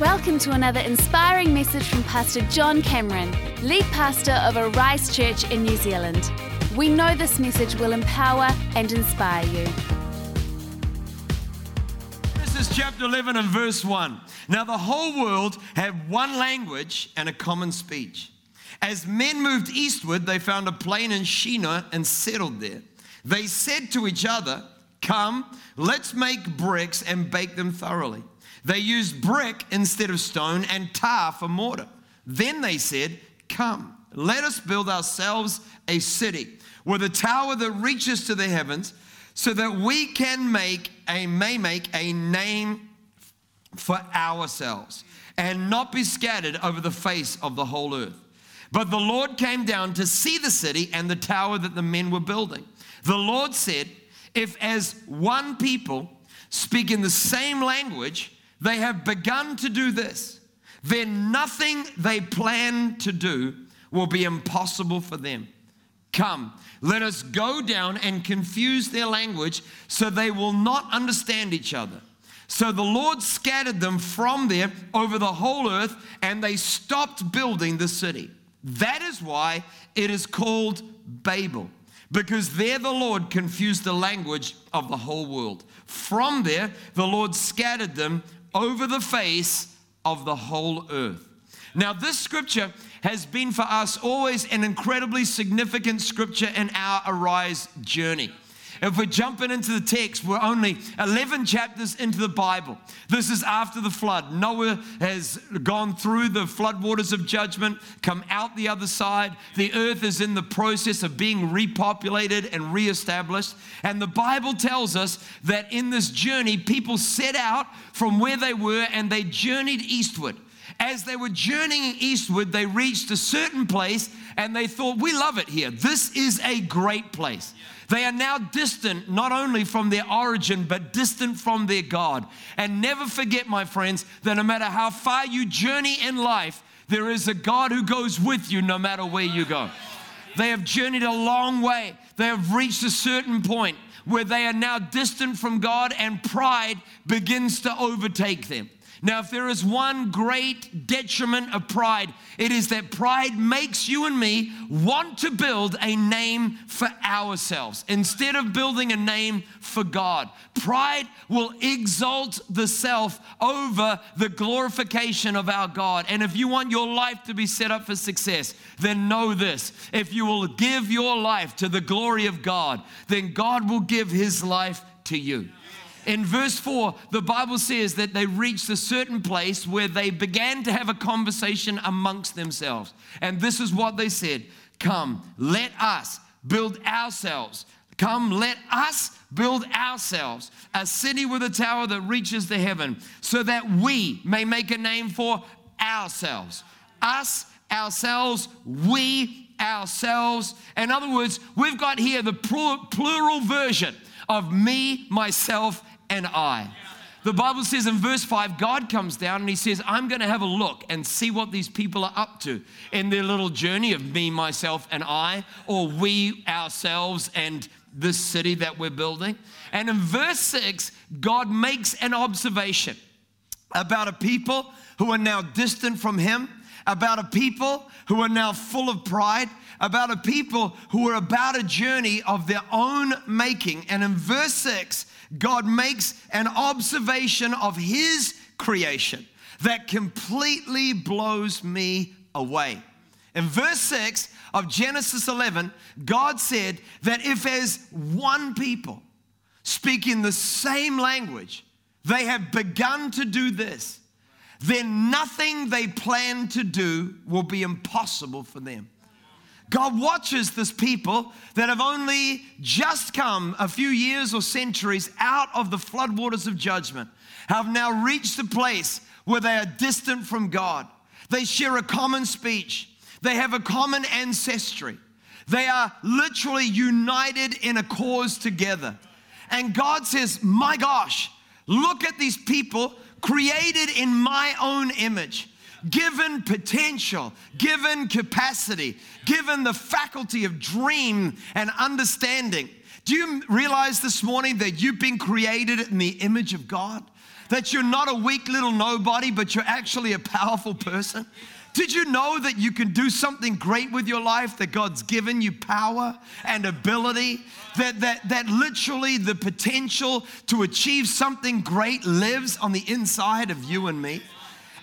Welcome to another inspiring message from Pastor John Cameron, lead pastor of Arise Church in New Zealand. We know this message will empower and inspire you. This is chapter 11 and verse 1. Now the whole world had one language and a common speech. As men moved eastward, they found a plain in Shinar and settled there. They said to each other, Come, let's make bricks and bake them thoroughly. They used brick instead of stone and tar for mortar. Then they said, Come, let us build ourselves a city with a tower that reaches to the heavens, so that we can make a may make a name for ourselves and not be scattered over the face of the whole earth. But the Lord came down to see the city and the tower that the men were building. The Lord said, If as one people speak in the same language, they have begun to do this, then nothing they plan to do will be impossible for them. Come, let us go down and confuse their language so they will not understand each other. So the Lord scattered them from there over the whole earth, and they stopped building the city. That is why it is called Babel, because there the Lord confused the language of the whole world. From there, the Lord scattered them over the face of the whole earth. Now, this scripture has been for us always an incredibly significant scripture in our Arise journey. If we're jumping into the text, we're only 11 chapters into the Bible. This is after the flood. Noah has gone through the floodwaters of judgment, come out the other side. The earth is in the process of being repopulated and reestablished. And the Bible tells us that in this journey, people set out from where they were and they journeyed eastward. As they were journeying eastward, they reached a certain place and they thought, We love it here. This is a great place. They are now distant not only from their origin, but distant from their God. And never forget, my friends, that no matter how far you journey in life, there is a God who goes with you no matter where you go. They have journeyed a long way, they have reached a certain point where they are now distant from God, and pride begins to overtake them. Now, if there is one great detriment of pride, it is that pride makes you and me want to build a name for ourselves instead of building a name for God. Pride will exalt the self over the glorification of our God. And if you want your life to be set up for success, then know this if you will give your life to the glory of God, then God will give his life to you. In verse 4, the Bible says that they reached a certain place where they began to have a conversation amongst themselves. And this is what they said Come, let us build ourselves. Come, let us build ourselves a city with a tower that reaches the heaven, so that we may make a name for ourselves. Us, ourselves, we, ourselves. In other words, we've got here the plural version of me, myself, and I. The Bible says in verse 5, God comes down and he says, I'm going to have a look and see what these people are up to in their little journey of me, myself, and I, or we, ourselves, and this city that we're building. And in verse 6, God makes an observation about a people who are now distant from him, about a people who are now full of pride, about a people who are about a journey of their own making. And in verse 6, God makes an observation of his creation that completely blows me away. In verse 6 of Genesis 11, God said that if as one people speaking the same language, they have begun to do this, then nothing they plan to do will be impossible for them. God watches this people that have only just come a few years or centuries out of the floodwaters of judgment, have now reached a place where they are distant from God. They share a common speech, they have a common ancestry, they are literally united in a cause together. And God says, My gosh, look at these people created in my own image given potential, given capacity, given the faculty of dream and understanding. Do you realize this morning that you've been created in the image of God? that you're not a weak little nobody, but you're actually a powerful person? Did you know that you can do something great with your life, that God's given you power and ability? That, that, that literally the potential to achieve something great lives on the inside of you and me?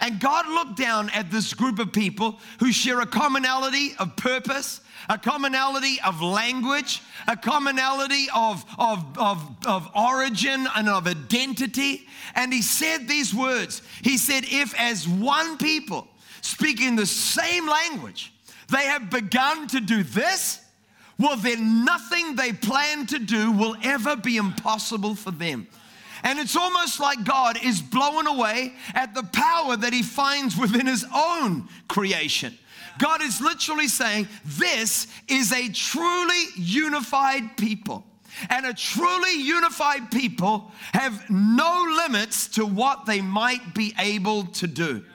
And God looked down at this group of people who share a commonality of purpose, a commonality of language, a commonality of, of, of, of origin and of identity. And He said these words He said, If as one people, speaking the same language, they have begun to do this, well, then nothing they plan to do will ever be impossible for them. And it's almost like God is blown away at the power that he finds within his own creation. God is literally saying, This is a truly unified people. And a truly unified people have no limits to what they might be able to do.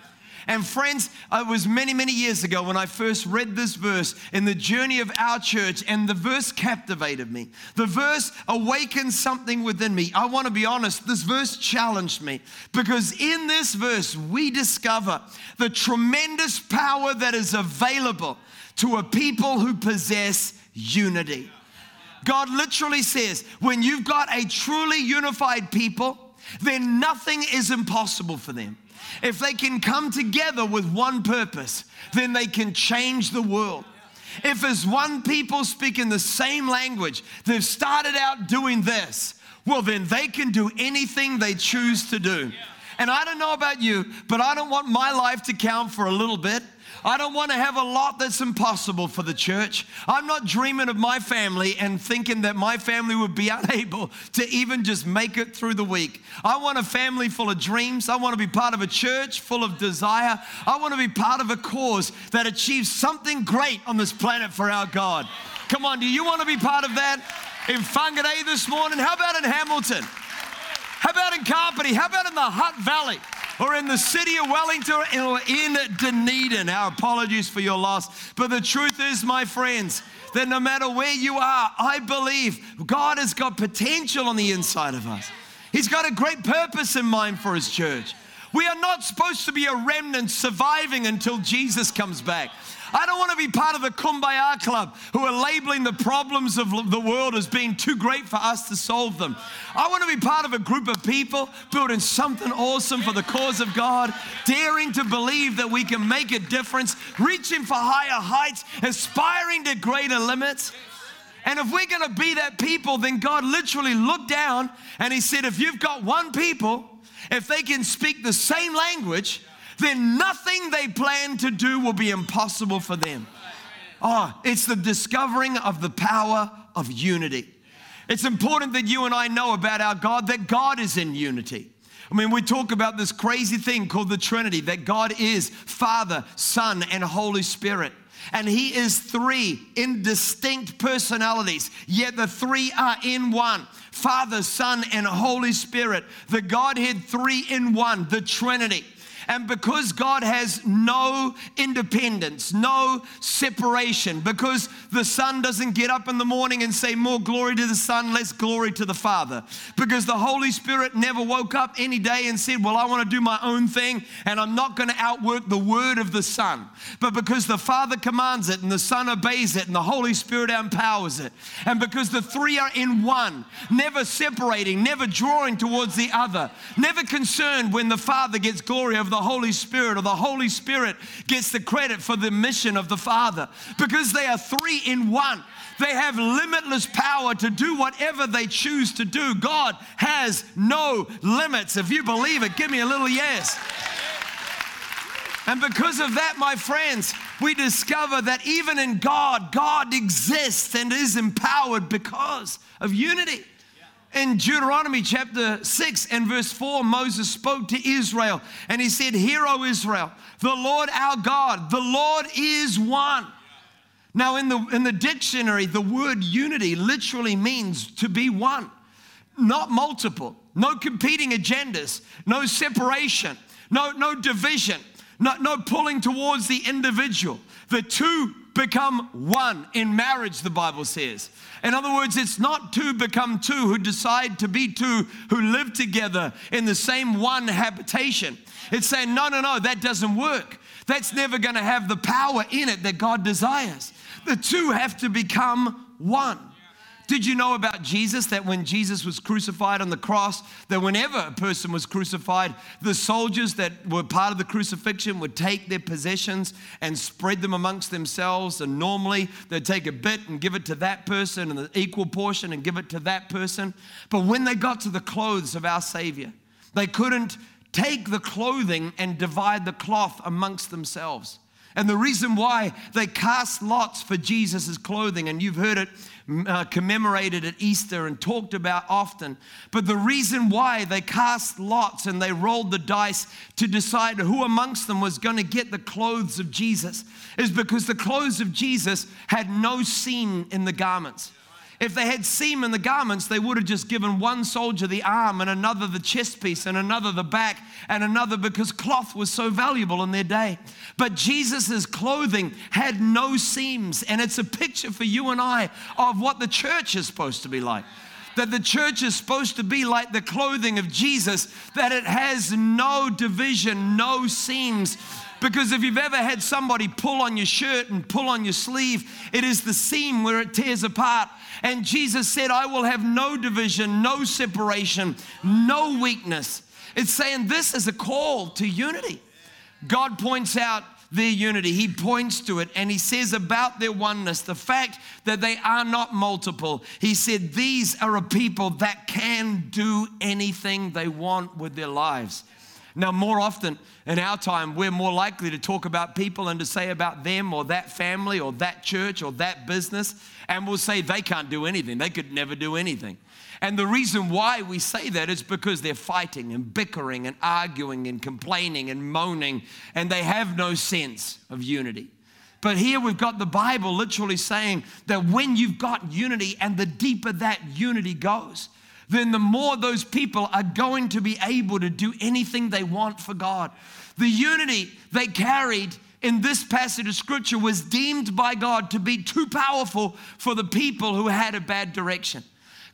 And friends, it was many, many years ago when I first read this verse in the journey of our church, and the verse captivated me. The verse awakened something within me. I want to be honest, this verse challenged me because in this verse, we discover the tremendous power that is available to a people who possess unity. God literally says, when you've got a truly unified people, then nothing is impossible for them. If they can come together with one purpose, then they can change the world. If as one people speaking the same language, they've started out doing this, well, then they can do anything they choose to do. And I don't know about you, but I don't want my life to count for a little bit. I don't want to have a lot that's impossible for the church. I'm not dreaming of my family and thinking that my family would be unable to even just make it through the week. I want a family full of dreams. I want to be part of a church full of desire. I want to be part of a cause that achieves something great on this planet for our God. Come on, do you want to be part of that? In Whangarei this morning? How about in Hamilton? How about in Kapiti? How about in the Hutt Valley? or in the city of Wellington or in Dunedin. Our apologies for your loss. But the truth is, my friends, that no matter where you are, I believe God has got potential on the inside of us. He's got a great purpose in mind for His church. We are not supposed to be a remnant surviving until Jesus comes back. I don't want to be part of the Kumbaya Club who are labeling the problems of the world as being too great for us to solve them. I want to be part of a group of people building something awesome for the cause of God, daring to believe that we can make a difference, reaching for higher heights, aspiring to greater limits. And if we're going to be that people, then God literally looked down and He said, if you've got one people, if they can speak the same language, then nothing they plan to do will be impossible for them. Oh, it's the discovering of the power of unity. It's important that you and I know about our God, that God is in unity. I mean, we talk about this crazy thing called the Trinity, that God is Father, Son, and Holy Spirit. And He is three in distinct personalities, yet the three are in one Father, Son, and Holy Spirit. The Godhead three in one, the Trinity. And because God has no independence, no separation, because the Son doesn't get up in the morning and say, More glory to the Son, less glory to the Father. Because the Holy Spirit never woke up any day and said, Well, I want to do my own thing and I'm not going to outwork the word of the Son. But because the Father commands it and the Son obeys it and the Holy Spirit empowers it. And because the three are in one, never separating, never drawing towards the other, never concerned when the Father gets glory over the Holy Spirit or the Holy Spirit gets the credit for the mission of the Father because they are three in one. They have limitless power to do whatever they choose to do. God has no limits. If you believe it, give me a little yes. And because of that, my friends, we discover that even in God, God exists and is empowered because of unity. In Deuteronomy chapter 6 and verse 4, Moses spoke to Israel and he said, Hear, O Israel, the Lord our God, the Lord is one. Now, in the, in the dictionary, the word unity literally means to be one, not multiple, no competing agendas, no separation, no, no division, no, no pulling towards the individual. The two become one in marriage, the Bible says. In other words, it's not two become two who decide to be two who live together in the same one habitation. It's saying, no, no, no, that doesn't work. That's never going to have the power in it that God desires. The two have to become one. Did you know about Jesus that when Jesus was crucified on the cross, that whenever a person was crucified, the soldiers that were part of the crucifixion would take their possessions and spread them amongst themselves? And normally they'd take a bit and give it to that person, and the equal portion and give it to that person. But when they got to the clothes of our Savior, they couldn't take the clothing and divide the cloth amongst themselves. And the reason why they cast lots for Jesus' clothing, and you've heard it uh, commemorated at Easter and talked about often. But the reason why they cast lots and they rolled the dice to decide who amongst them was going to get the clothes of Jesus is because the clothes of Jesus had no seam in the garments. If they had seam in the garments, they would have just given one soldier the arm and another the chest piece and another the back and another because cloth was so valuable in their day. But Jesus' clothing had no seams, and it's a picture for you and I of what the church is supposed to be like that the church is supposed to be like the clothing of Jesus, that it has no division, no seams. Because if you've ever had somebody pull on your shirt and pull on your sleeve, it is the seam where it tears apart. And Jesus said, I will have no division, no separation, no weakness. It's saying this is a call to unity. God points out their unity. He points to it and he says about their oneness, the fact that they are not multiple. He said, These are a people that can do anything they want with their lives. Now, more often in our time, we're more likely to talk about people and to say about them or that family or that church or that business, and we'll say they can't do anything. They could never do anything. And the reason why we say that is because they're fighting and bickering and arguing and complaining and moaning, and they have no sense of unity. But here we've got the Bible literally saying that when you've got unity and the deeper that unity goes, then the more those people are going to be able to do anything they want for God. The unity they carried in this passage of scripture was deemed by God to be too powerful for the people who had a bad direction.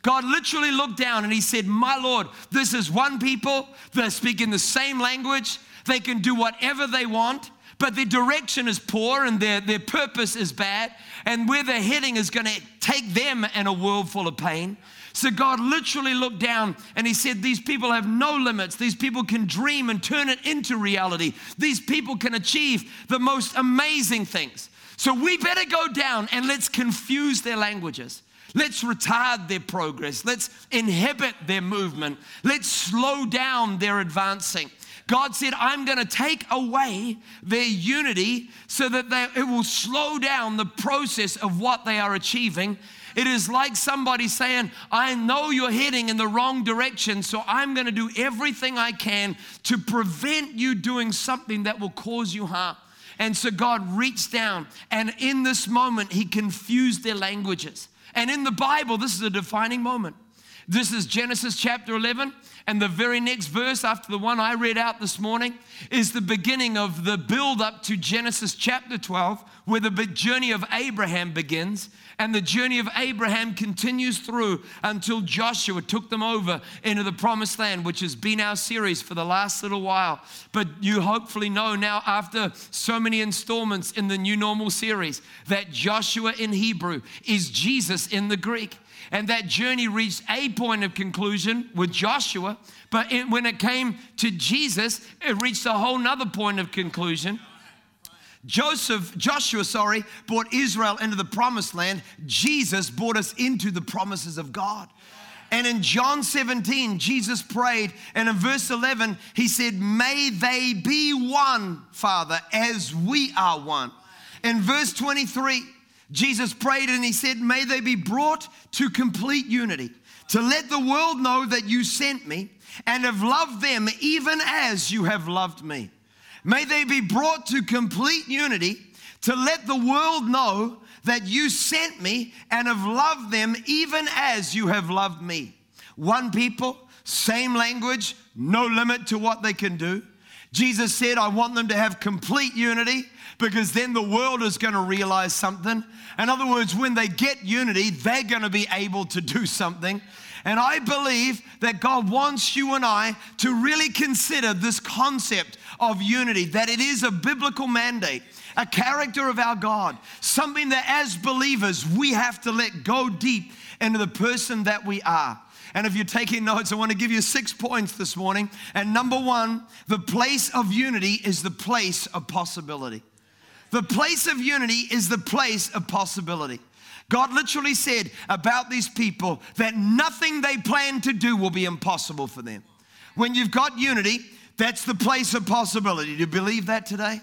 God literally looked down and he said, My Lord, this is one people that speak in the same language. They can do whatever they want, but their direction is poor and their, their purpose is bad. And where they're heading is going to take them in a world full of pain. So God literally looked down and He said, These people have no limits. These people can dream and turn it into reality. These people can achieve the most amazing things. So we better go down and let's confuse their languages. Let's retard their progress. Let's inhibit their movement. Let's slow down their advancing. God said, I'm going to take away their unity so that they, it will slow down the process of what they are achieving it is like somebody saying, I know you're heading in the wrong direction, so I'm going to do everything I can to prevent you doing something that will cause you harm. And so God reached down, and in this moment, He confused their languages. And in the Bible, this is a defining moment. This is Genesis chapter 11, and the very next verse after the one I read out this morning is the beginning of the build up to Genesis chapter 12, where the journey of Abraham begins. And the journey of Abraham continues through until Joshua took them over into the promised land, which has been our series for the last little while. But you hopefully know now, after so many installments in the New Normal series, that Joshua in Hebrew is Jesus in the Greek. And that journey reached a point of conclusion with Joshua, but it, when it came to Jesus, it reached a whole nother point of conclusion Joseph, Joshua, sorry, brought Israel into the promised land. Jesus brought us into the promises of God. And in John 17, Jesus prayed, and in verse 11, he said, May they be one, Father, as we are one. In verse 23, Jesus prayed and he said, May they be brought to complete unity, to let the world know that you sent me and have loved them even as you have loved me. May they be brought to complete unity to let the world know that you sent me and have loved them even as you have loved me. One people, same language, no limit to what they can do. Jesus said, I want them to have complete unity because then the world is going to realize something. In other words, when they get unity, they're going to be able to do something. And I believe that God wants you and I to really consider this concept of unity, that it is a biblical mandate, a character of our God, something that as believers we have to let go deep into the person that we are. And if you're taking notes, I want to give you six points this morning. And number one, the place of unity is the place of possibility. The place of unity is the place of possibility. God literally said about these people that nothing they plan to do will be impossible for them. When you've got unity, that's the place of possibility. Do you believe that today?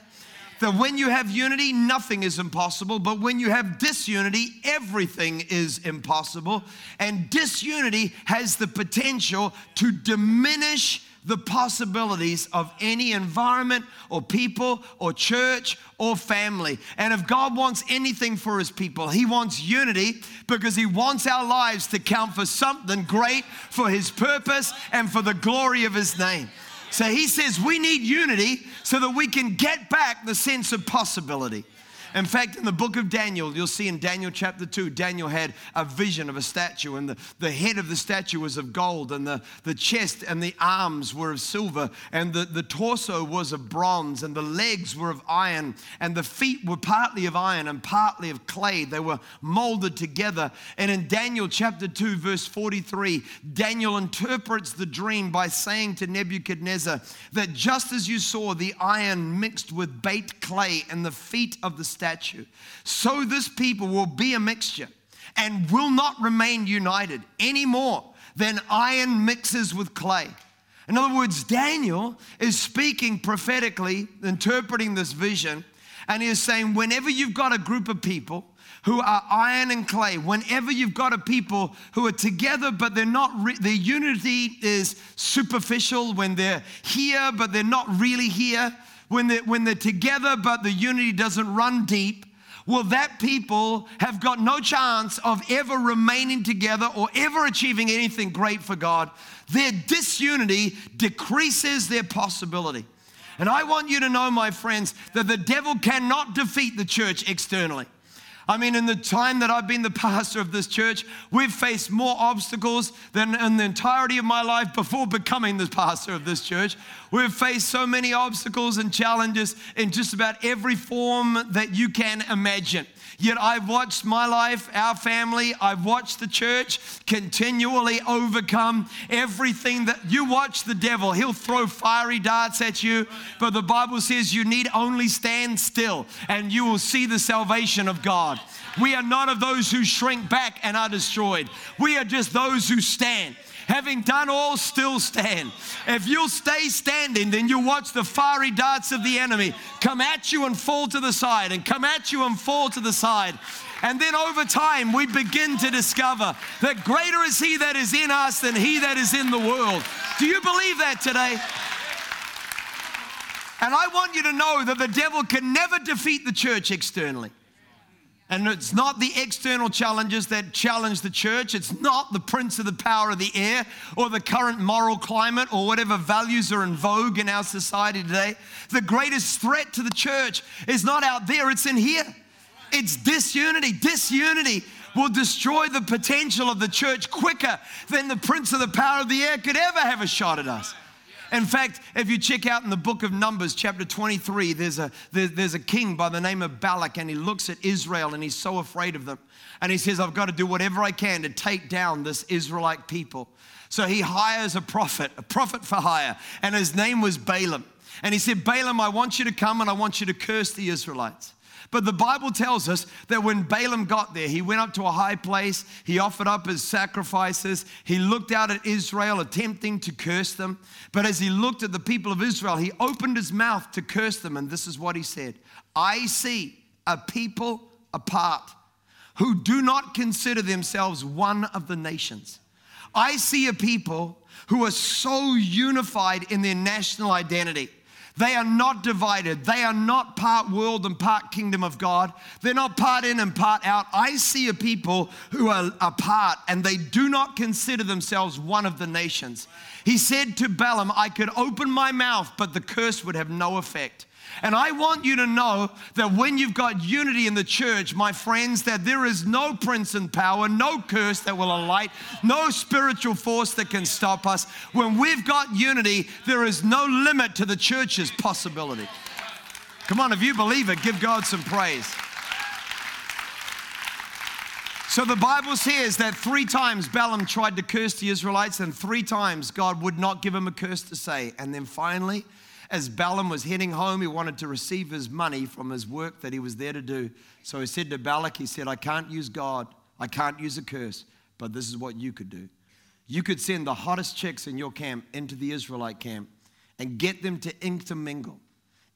That when you have unity, nothing is impossible, but when you have disunity, everything is impossible. And disunity has the potential to diminish the possibilities of any environment or people or church or family. And if God wants anything for his people, he wants unity because he wants our lives to count for something great for his purpose and for the glory of his name. So he says we need unity so that we can get back the sense of possibility. In fact, in the book of Daniel, you'll see in Daniel chapter 2, Daniel had a vision of a statue, and the, the head of the statue was of gold, and the, the chest and the arms were of silver, and the, the torso was of bronze, and the legs were of iron, and the feet were partly of iron and partly of clay. They were molded together. And in Daniel chapter 2, verse 43, Daniel interprets the dream by saying to Nebuchadnezzar that just as you saw the iron mixed with baked clay and the feet of the statue, statue. So this people will be a mixture and will not remain united any more than iron mixes with clay. In other words, Daniel is speaking prophetically, interpreting this vision, and he is saying, whenever you've got a group of people who are iron and clay, whenever you've got a people who are together but they're not, re- their unity is superficial, when they're here but they're not really here, when they're, when together but the unity doesn't run deep, well, that people have got no chance of ever remaining together or ever achieving anything great for God. Their disunity decreases their possibility. And I want you to know, my friends, that the devil cannot defeat the church externally. I mean, in the time that I've been the pastor of this church, we've faced more obstacles than in the entirety of my life before becoming the pastor of this church. We've faced so many obstacles and challenges in just about every form that you can imagine. Yet I've watched my life, our family, I've watched the church continually overcome everything that you watch the devil. He'll throw fiery darts at you, but the Bible says you need only stand still and you will see the salvation of God. We are not of those who shrink back and are destroyed. We are just those who stand having done all, still stand. If you'll stay standing, then you'll watch the fiery darts of the enemy come at you and fall to the side, and come at you and fall to the side. And then over time, we begin to discover that greater is He that is in us than He that is in the world. Do you believe that today? And I want you to know that the devil can never defeat the church externally. And it's not the external challenges that challenge the church. It's not the prince of the power of the air or the current moral climate or whatever values are in vogue in our society today. The greatest threat to the church is not out there, it's in here. It's disunity. Disunity will destroy the potential of the church quicker than the prince of the power of the air could ever have a shot at us. In fact, if you check out in the book of Numbers, chapter 23, there's a, there, there's a king by the name of Balak, and he looks at Israel and he's so afraid of them. And he says, I've got to do whatever I can to take down this Israelite people. So he hires a prophet, a prophet for hire, and his name was Balaam. And he said, Balaam, I want you to come and I want you to curse the Israelites. But the Bible tells us that when Balaam got there, he went up to a high place, he offered up his sacrifices, he looked out at Israel, attempting to curse them. But as he looked at the people of Israel, he opened his mouth to curse them, and this is what he said I see a people apart who do not consider themselves one of the nations. I see a people who are so unified in their national identity They are not divided. They are not part world and part kingdom of God. They're not part in and part out. I see a people who are apart and they do not consider themselves one of the nations. He said to Balaam, I could open my mouth, but the curse would have no effect. And I want you to know that when you've got unity in the church, my friends, that there is no prince in power, no curse that will alight, no spiritual force that can stop us. When we've got unity, there is no limit to the church's possibility. Come on, if you believe it, give God some praise. So the Bible says that three times Balaam tried to curse the Israelites, and three times God would not give him a curse to say. And then finally, as Balaam was heading home, he wanted to receive his money from his work that he was there to do. So he said to Balak, he said, I can't use God, I can't use a curse, but this is what you could do. You could send the hottest chicks in your camp into the Israelite camp and get them to intermingle.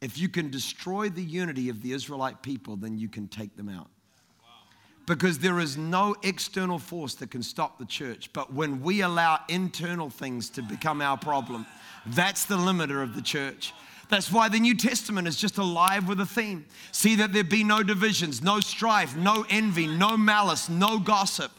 If you can destroy the unity of the Israelite people, then you can take them out. Because there is no external force that can stop the church. But when we allow internal things to become our problem, that's the limiter of the church. That's why the New Testament is just alive with a theme. See that there be no divisions, no strife, no envy, no malice, no gossip.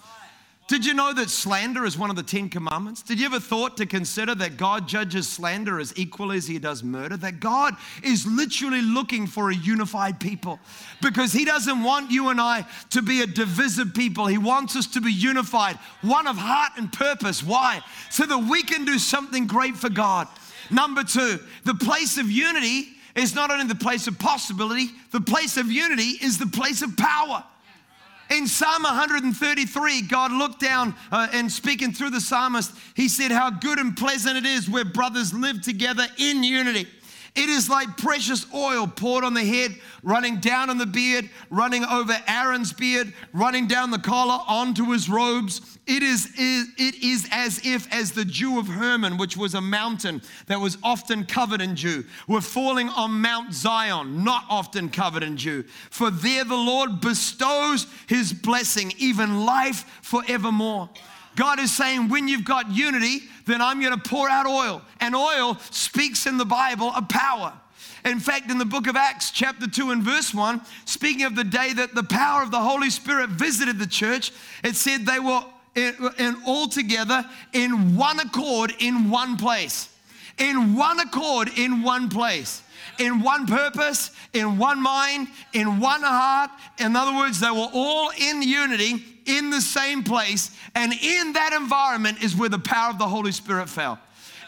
Did you know that slander is one of the Ten Commandments? Did you ever thought to consider that God judges slander as equally as he does murder? That God is literally looking for a unified people because he doesn't want you and I to be a divisive people. He wants us to be unified, one of heart and purpose. Why? So that we can do something great for God. Number two, the place of unity is not only the place of possibility, the place of unity is the place of power. In Psalm 133, God looked down uh, and speaking through the psalmist, he said, How good and pleasant it is where brothers live together in unity. It is like precious oil poured on the head, running down on the beard, running over Aaron's beard, running down the collar onto his robes. It is, it is as if as the dew of Hermon, which was a mountain that was often covered in dew, were falling on Mount Zion, not often covered in dew. For there the Lord bestows his blessing, even life forevermore. God is saying, when you've got unity, then I'm going to pour out oil. And oil speaks in the Bible of power. In fact, in the book of Acts, chapter 2 and verse 1, speaking of the day that the power of the Holy Spirit visited the church, it said they were in, in all together in one accord in one place. In one accord in one place in one purpose, in one mind, in one heart. In other words, they were all in unity in the same place. And in that environment is where the power of the Holy Spirit fell.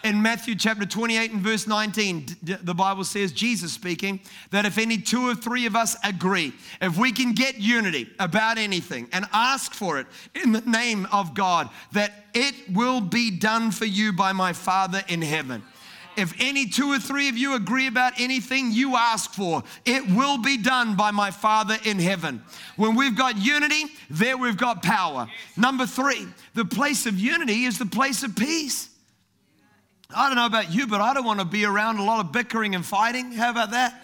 In Matthew chapter 28 and verse 19, the Bible says, Jesus speaking, that if any two or three of us agree, if we can get unity about anything and ask for it in the name of God, that it will be done for you by my Father in heaven. If any two or three of you agree about anything you ask for, it will be done by my Father in heaven. When we've got unity, there we've got power. Number three, the place of unity is the place of peace. I don't know about you, but I don't want to be around a lot of bickering and fighting. How about that?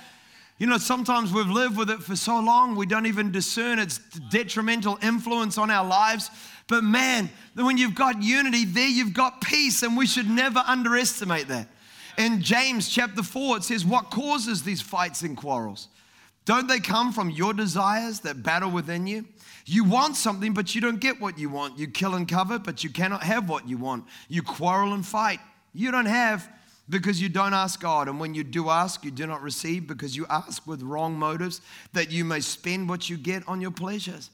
You know, sometimes we've lived with it for so long, we don't even discern its detrimental influence on our lives. But man, when you've got unity, there you've got peace, and we should never underestimate that. In James chapter 4, it says, What causes these fights and quarrels? Don't they come from your desires that battle within you? You want something, but you don't get what you want. You kill and cover, but you cannot have what you want. You quarrel and fight. You don't have because you don't ask God. And when you do ask, you do not receive because you ask with wrong motives that you may spend what you get on your pleasures.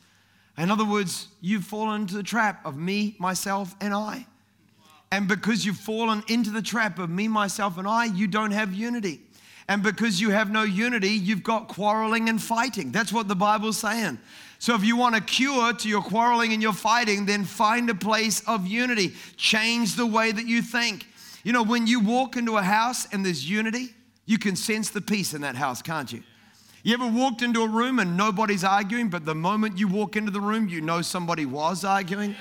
In other words, you've fallen into the trap of me, myself, and I. And because you've fallen into the trap of me, myself, and I, you don't have unity. And because you have no unity, you've got quarreling and fighting. That's what the Bible's saying. So if you want a cure to your quarreling and your fighting, then find a place of unity. Change the way that you think. You know, when you walk into a house and there's unity, you can sense the peace in that house, can't you? You ever walked into a room and nobody's arguing, but the moment you walk into the room, you know somebody was arguing?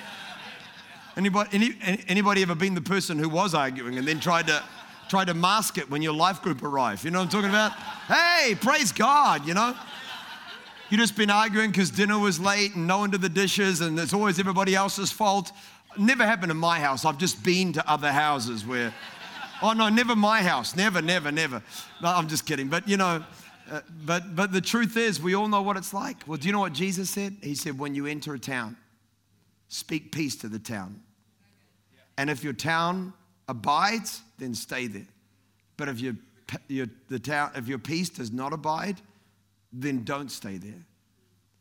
Anybody, any, anybody ever been the person who was arguing and then tried to, tried to mask it when your life group arrived? You know what I'm talking about? Hey, praise God, you know? You just been arguing because dinner was late and no one did the dishes and it's always everybody else's fault. Never happened in my house. I've just been to other houses where Oh, no, never my house. Never, never, never. No, I'm just kidding. But, you know, uh, but, but the truth is, we all know what it's like. Well, do you know what Jesus said? He said, when you enter a town, speak peace to the town. And if your town abides, then stay there. But if, your, your, the town, if your peace does not abide, then don't stay there.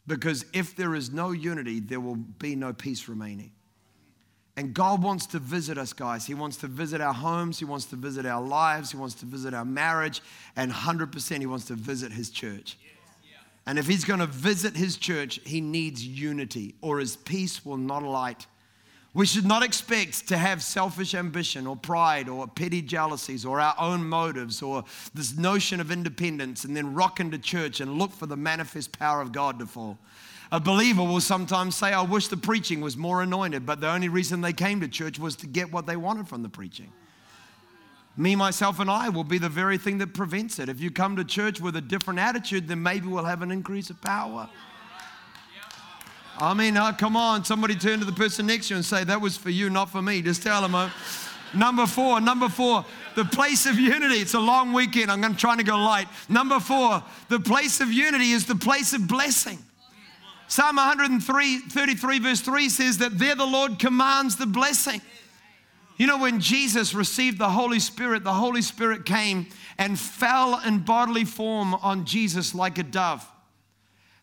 Because if there is no unity, there will be no peace remaining. And God wants to visit us, guys. He wants to visit our homes. He wants to visit our lives. He wants to visit our marriage. And 100% He wants to visit His church. And if He's going to visit His church, He needs unity, or His peace will not alight. We should not expect to have selfish ambition or pride or petty jealousies or our own motives or this notion of independence and then rock into church and look for the manifest power of God to fall. A believer will sometimes say, I wish the preaching was more anointed, but the only reason they came to church was to get what they wanted from the preaching. Me, myself, and I will be the very thing that prevents it. If you come to church with a different attitude, then maybe we'll have an increase of power. I mean, oh, come on, somebody turn to the person next to you and say, That was for you, not for me. Just tell them. Oh. Number four, number four, the place of unity. It's a long weekend. I'm trying to go light. Number four, the place of unity is the place of blessing. Psalm 103, 33, verse 3 says that there the Lord commands the blessing. You know, when Jesus received the Holy Spirit, the Holy Spirit came and fell in bodily form on Jesus like a dove.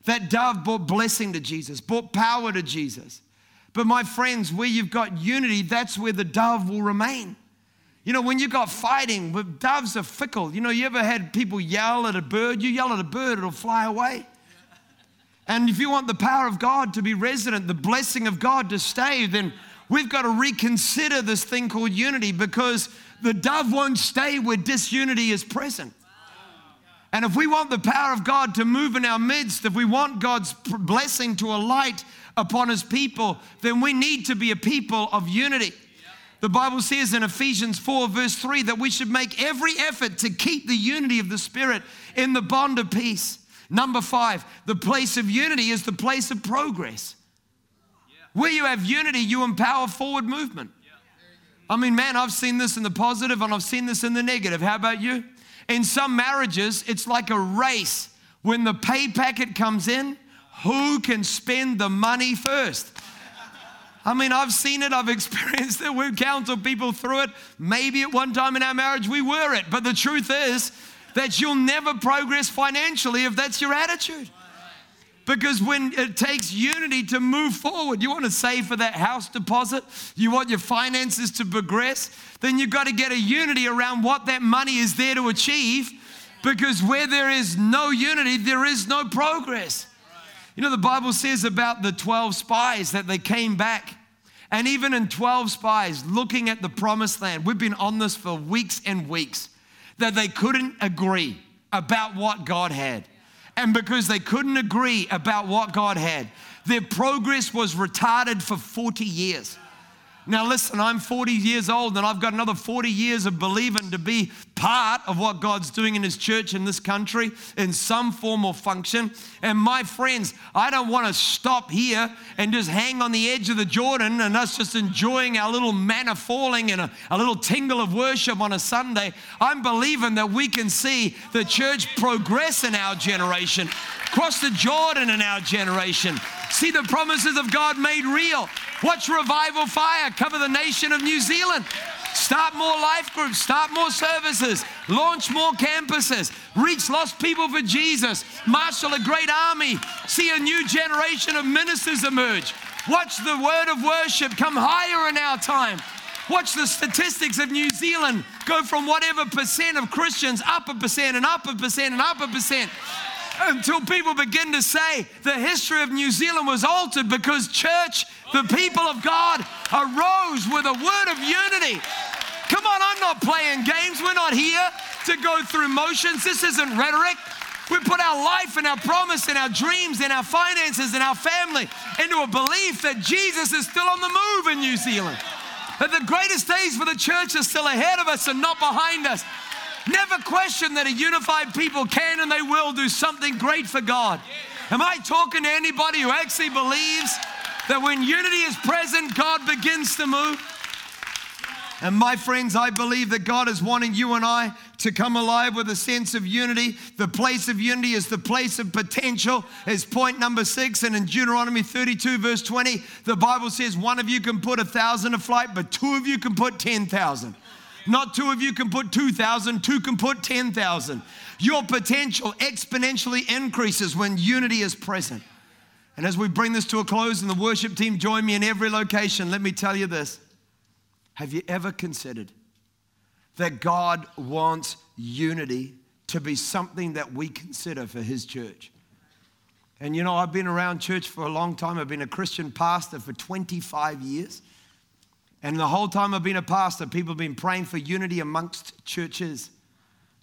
That dove brought blessing to Jesus, brought power to Jesus. But my friends, where you've got unity, that's where the dove will remain. You know, when you've got fighting, doves are fickle. You know, you ever had people yell at a bird? You yell at a bird, it'll fly away. And if you want the power of God to be resident, the blessing of God to stay, then we've got to reconsider this thing called unity because the dove won't stay where disunity is present. And if we want the power of God to move in our midst, if we want God's blessing to alight upon his people, then we need to be a people of unity. The Bible says in Ephesians 4, verse 3, that we should make every effort to keep the unity of the Spirit in the bond of peace. Number five, the place of unity is the place of progress. Where you have unity, you empower forward movement. I mean, man, I've seen this in the positive and I've seen this in the negative. How about you? In some marriages, it's like a race. When the pay packet comes in, who can spend the money first? I mean, I've seen it, I've experienced it, we've counseled people through it. Maybe at one time in our marriage we were it, but the truth is that you'll never progress financially if that's your attitude. Because when it takes unity to move forward, you want to save for that house deposit, you want your finances to progress, then you've got to get a unity around what that money is there to achieve. Because where there is no unity, there is no progress. You know, the Bible says about the 12 spies that they came back. And even in 12 spies looking at the promised land, we've been on this for weeks and weeks, that they couldn't agree about what God had. And because they couldn't agree about what God had, their progress was retarded for 40 years. Now, listen, I'm 40 years old and I've got another 40 years of believing to be part of what God's doing in His church in this country in some form or function. And my friends, I don't want to stop here and just hang on the edge of the Jordan and us just enjoying our little manna falling and a, a little tingle of worship on a Sunday. I'm believing that we can see the church progress in our generation, cross the Jordan in our generation, see the promises of God made real. Watch Revival Fire cover the nation of New Zealand. Start more life groups, start more services, launch more campuses, reach lost people for Jesus, marshal a great army, see a new generation of ministers emerge. Watch the word of worship come higher in our time. Watch the statistics of New Zealand go from whatever percent of Christians up a percent and up a percent and up a percent until people begin to say the history of New Zealand was altered because church, the people of God, arose with a word of unity. Come on, I'm not playing games. We're not here to go through motions. This isn't rhetoric. We put our life and our promise and our dreams and our finances and our family into a belief that Jesus is still on the move in New Zealand. That the greatest days for the church are still ahead of us and not behind us. Never question that a unified people can and they will do something great for God. Am I talking to anybody who actually believes that when unity is present, God begins to move? And my friends, I believe that God is wanting you and I to come alive with a sense of unity. The place of unity is the place of potential, is point number six. And in Deuteronomy 32, verse 20, the Bible says one of you can put a thousand to flight, but two of you can put 10,000. Not two of you can put 2,000, two can put 10,000. Your potential exponentially increases when unity is present. And as we bring this to a close and the worship team join me in every location, let me tell you this. Have you ever considered that God wants unity to be something that we consider for His church? And you know, I've been around church for a long time. I've been a Christian pastor for 25 years. And the whole time I've been a pastor, people have been praying for unity amongst churches.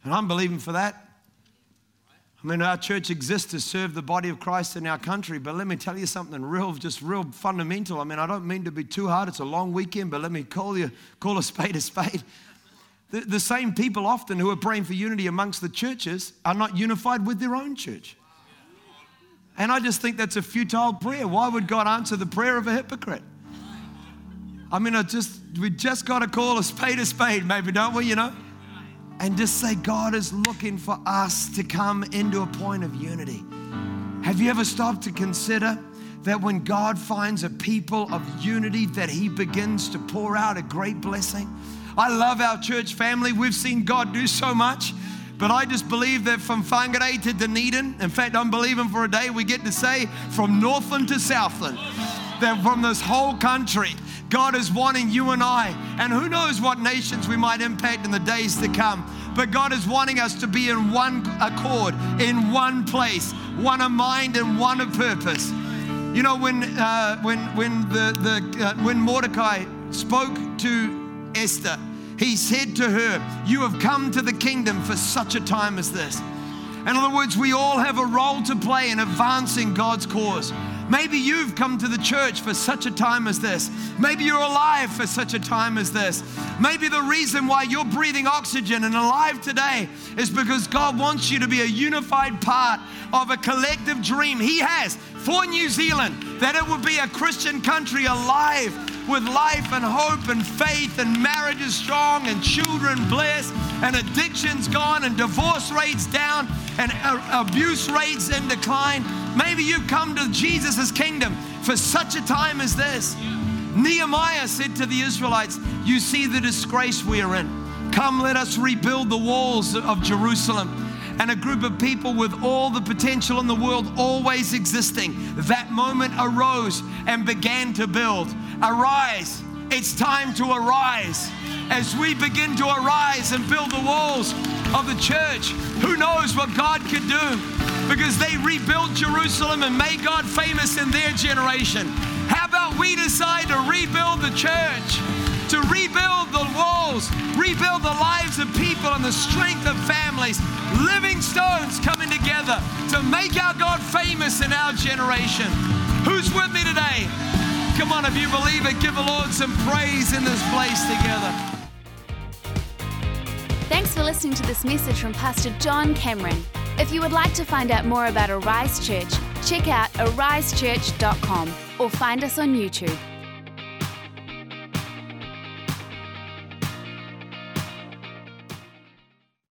And I'm believing for that. I mean, our church exists to serve the body of Christ in our country, but let me tell you something real, just real fundamental. I mean, I don't mean to be too hard. It's a long weekend, but let me call you, call a spade a spade. The, the same people often who are praying for unity amongst the churches are not unified with their own church. And I just think that's a futile prayer. Why would God answer the prayer of a hypocrite? I mean, I just we just got to call a spade a spade, maybe, don't we? You know? and just say, God is looking for us to come into a point of unity. Have you ever stopped to consider that when God finds a people of unity, that He begins to pour out a great blessing? I love our church family. We've seen God do so much. But I just believe that from Whangarei to Dunedin, in fact, I'm believing for a day we get to say from Northland to Southland, that from this whole country, God is wanting you and I, and who knows what nations we might impact in the days to come. But God is wanting us to be in one accord, in one place, one of mind and one of purpose. You know, when uh, when when the the uh, when Mordecai spoke to Esther, he said to her, "You have come to the kingdom for such a time as this." In other words, we all have a role to play in advancing God's cause. Maybe you've come to the church for such a time as this. Maybe you're alive for such a time as this. Maybe the reason why you're breathing oxygen and alive today is because God wants you to be a unified part of a collective dream He has for New Zealand, that it would be a Christian country alive with life and hope and faith and marriages strong and children blessed and addictions gone and divorce rates down and abuse rates in decline. Maybe you've come to Jesus' kingdom for such a time as this. Nehemiah said to the Israelites, You see the disgrace we are in. Come, let us rebuild the walls of Jerusalem. And a group of people with all the potential in the world always existing, that moment arose and began to build. Arise, it's time to arise as we begin to arise and build the walls of the church. Who knows what God could do? Because they rebuilt Jerusalem and made God famous in their generation. How about we decide to rebuild the church, to rebuild the walls, rebuild the lives of people and the strength of families, living stones coming together to make our God famous in our generation? Who's with me today? Come on, if you believe it, give the Lord some praise in this place together. Thanks for listening to this message from Pastor John Cameron. If you would like to find out more about Arise Church, check out arisechurch.com or find us on YouTube.